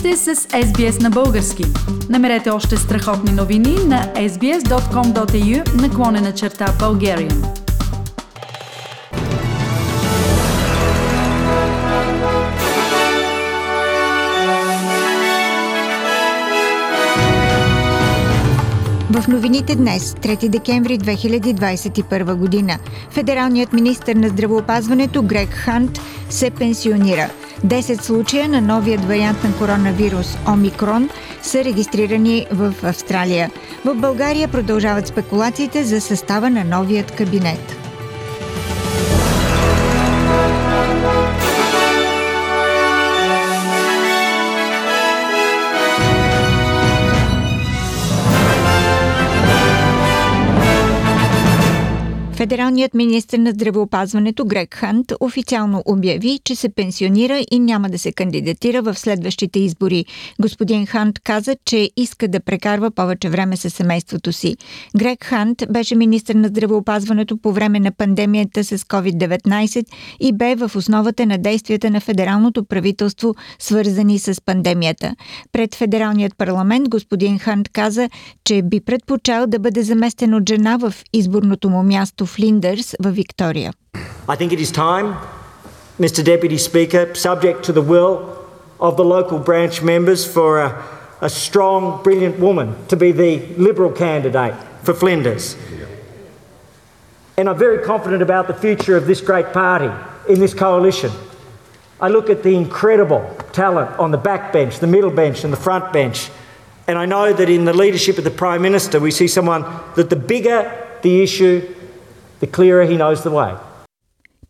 сте с SBS на български. Намерете още страхотни новини на sbs.com.au наклонена черта Bulgarian. В новините днес, 3 декември 2021 година, федералният министр на здравеопазването Грег Хант се пенсионира. 10 случая на новият вариант на коронавирус Омикрон са регистрирани в Австралия. В България продължават спекулациите за състава на новият кабинет. Федералният министр на здравеопазването Грег Хант официално обяви, че се пенсионира и няма да се кандидатира в следващите избори. Господин Хант каза, че иска да прекарва повече време с семейството си. Грег Хант беше министр на здравеопазването по време на пандемията с COVID-19 и бе в основата на действията на федералното правителство, свързани с пандемията. Пред федералният парламент господин Хант каза, че би предпочел да бъде заместен от жена в изборното му място Flinders. I think it is time, Mr Deputy Speaker, subject to the will of the local branch members for a, a strong, brilliant woman to be the Liberal candidate for Flinders. And I'm very confident about the future of this great party in this coalition. I look at the incredible talent on the back bench, the middle bench, and the front bench. And I know that in the leadership of the Prime Minister, we see someone that the bigger the issue, the clearer he knows the way.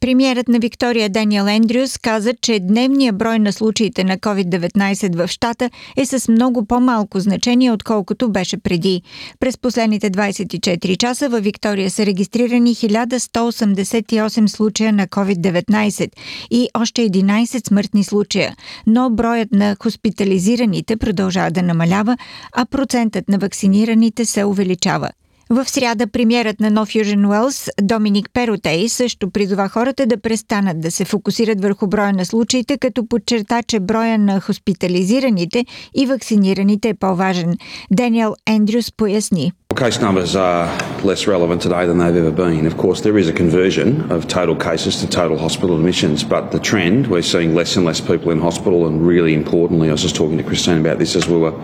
Премьерът на Виктория Даниел Ендрюс каза, че дневният брой на случаите на COVID-19 в щата е с много по-малко значение, отколкото беше преди. През последните 24 часа във Виктория са регистрирани 1188 случая на COVID-19 и още 11 смъртни случая, но броят на хоспитализираните продължава да намалява, а процентът на вакцинираните се увеличава. В сряда премьерът на No Fusion Wells Доминик Перотей също призова хората да престанат да се фокусират върху броя на случаите, като подчерта, че броя на хоспитализираните и вакцинираните е по-важен. Даниел Ендрюс поясни. Case numbers are less relevant today than they've ever been. Of course, there is a conversion of total cases to total hospital admissions, but the trend, we're seeing less and less people in hospital, and really importantly, I was just talking to Christine about this as we were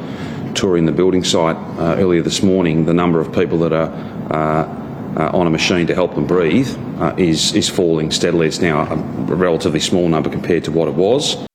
touring the building site uh, earlier this morning, the number of people that are uh, uh, on a machine to help them breathe uh, is, is falling steadily. It's now a relatively small number compared to what it was.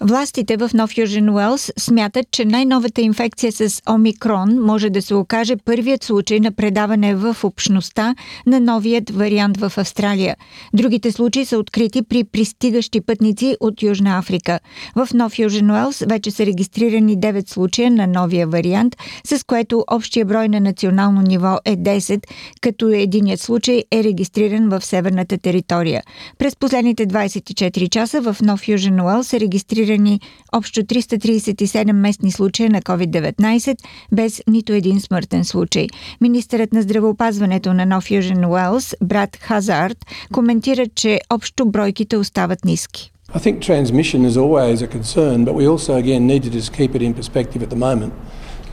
Властите в Нов Южен Уелс смятат, че най-новата инфекция с Омикрон може да се окаже първият случай на предаване в общността на новият вариант в Австралия. Другите случаи са открити при пристигащи пътници от Южна Африка. В Нов Южен Уелс вече са регистрирани 9 случая на новия вариант, с което общия брой на национално ниво е 10, като единият случай е регистриран в северната територия. През последните 24 часа в Нов Южен Уелс са регистрирани регистрирани общо 337 местни случая на COVID-19, без нито един смъртен случай. Министърът на здравеопазването на Нов Южен Уелс, Брат Хазард, коментира, че общо бройките остават ниски. I think transmission is always a concern, but we also again need to just keep it in perspective at the moment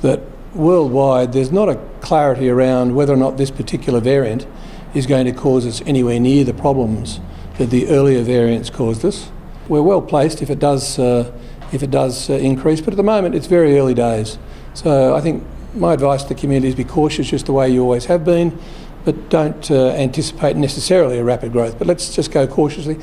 that worldwide there's not a clarity around whether or not this particular variant is going to cause us anywhere near the problems that the earlier variants caused us. We're well placed if it does uh, if it does uh, increase, but at the moment it's very early days. So I think my advice to the community is be cautious, just the way you always have been, but don't uh, anticipate necessarily a rapid growth. But let's just go cautiously.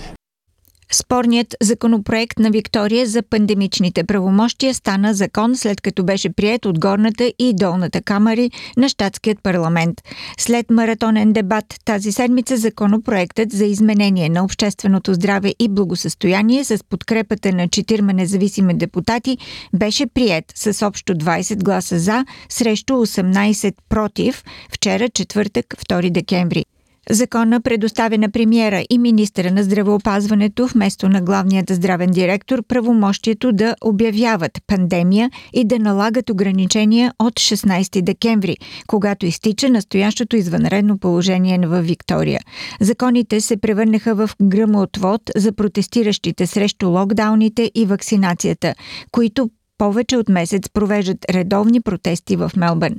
Спорният законопроект на Виктория за пандемичните правомощия стана закон след като беше прият от горната и долната камери на щатският парламент. След маратонен дебат тази седмица законопроектът за изменение на общественото здраве и благосъстояние с подкрепата на четирма независими депутати беше прият с общо 20 гласа за срещу 18 против вчера четвъртък 2 декември. Закона предоставя на премиера и министра на здравеопазването вместо на главният здравен директор правомощието да обявяват пандемия и да налагат ограничения от 16 декември, когато изтича настоящото извънредно положение в Виктория. Законите се превърнаха в гръмотвод за протестиращите срещу локдауните и вакцинацията, които повече от месец провеждат редовни протести в Мелбърн.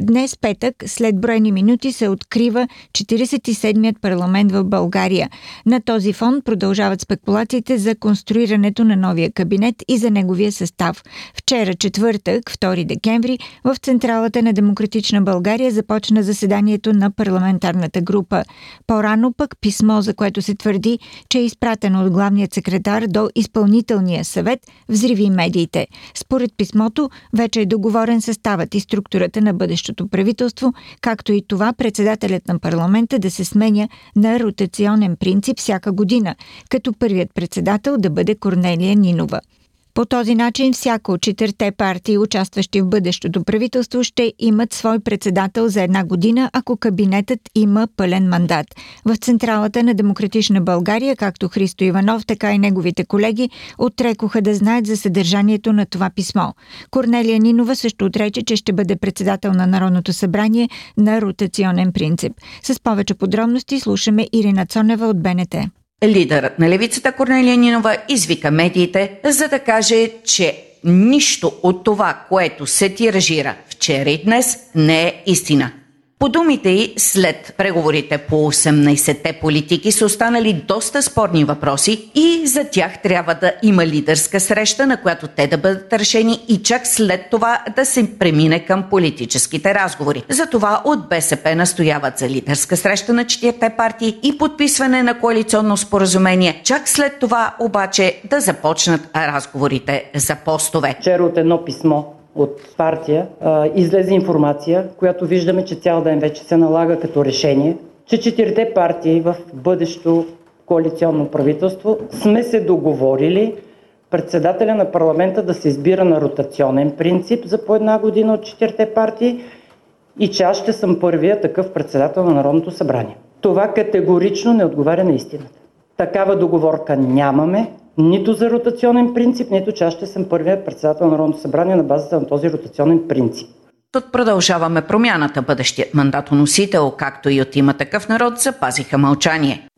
Днес, петък, след броени минути се открива 47-ят парламент в България. На този фон продължават спекулациите за конструирането на новия кабинет и за неговия състав. Вчера, четвъртък, 2 декември, в Централата на Демократична България започна заседанието на парламентарната група. По-рано пък писмо, за което се твърди, че е изпратено от главният секретар до изпълнителния съвет, взриви медиите. Според писмото, вече е договорен съставът и структурата на бъдещето следващото правителство, както и това председателят на парламента да се сменя на ротационен принцип всяка година, като първият председател да бъде Корнелия Нинова – по този начин всяко от четирте партии, участващи в бъдещото правителство, ще имат свой председател за една година, ако кабинетът има пълен мандат. В Централата на Демократична България, както Христо Иванов, така и неговите колеги, отрекоха да знаят за съдържанието на това писмо. Корнелия Нинова също отрече, че ще бъде председател на Народното събрание на ротационен принцип. С повече подробности слушаме Ирина Цонева от БНТ. Лидерът на левицата Корнелия Нинова извика медиите, за да каже, че нищо от това, което се тиражира вчера и днес, не е истина. По думите й, след преговорите по 18-те политики са останали доста спорни въпроси и за тях трябва да има лидерска среща, на която те да бъдат решени и чак след това да се премине към политическите разговори. Затова от БСП настояват за лидерска среща на четирите партии и подписване на коалиционно споразумение. Чак след това обаче да започнат разговорите за постове. Вчера от едно писмо от партия а, излезе информация, която виждаме, че цял ден вече се налага като решение, че четирите партии в бъдещо коалиционно правителство сме се договорили председателя на парламента да се избира на ротационен принцип за по една година от четирите партии и че аз ще съм първия такъв председател на Народното събрание. Това категорично не отговаря на истината. Такава договорка нямаме, нито за ротационен принцип, нито че аз ще съм първият председател на Народното събрание на базата на този ротационен принцип. Тут продължаваме промяната. Бъдещият мандатоносител, както и от има такъв народ, запазиха мълчание.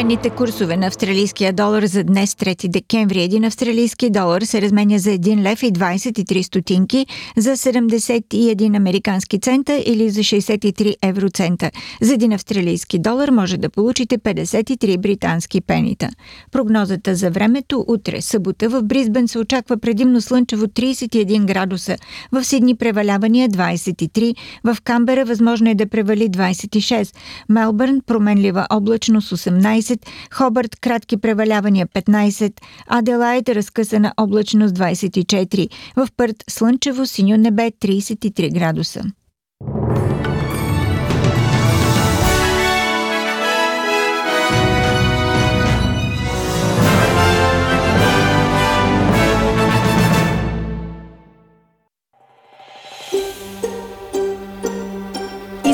Обменните курсове на австралийския долар за днес, 3 декември. Един австралийски долар се разменя за 1 лев и 23 стотинки, за 71 американски цента или за 63 евроцента. За един австралийски долар може да получите 53 британски пенита. Прогнозата за времето утре, събота в Бризбен се очаква предимно слънчево 31 градуса, в Сидни превалявания 23, в Камбера възможно е да превали 26, Мелбърн променлива облачност 18, 18, Хобърт кратки превалявания 15, Аделайд разкъсана облачност 24, в Пърт слънчево синьо небе 33 градуса.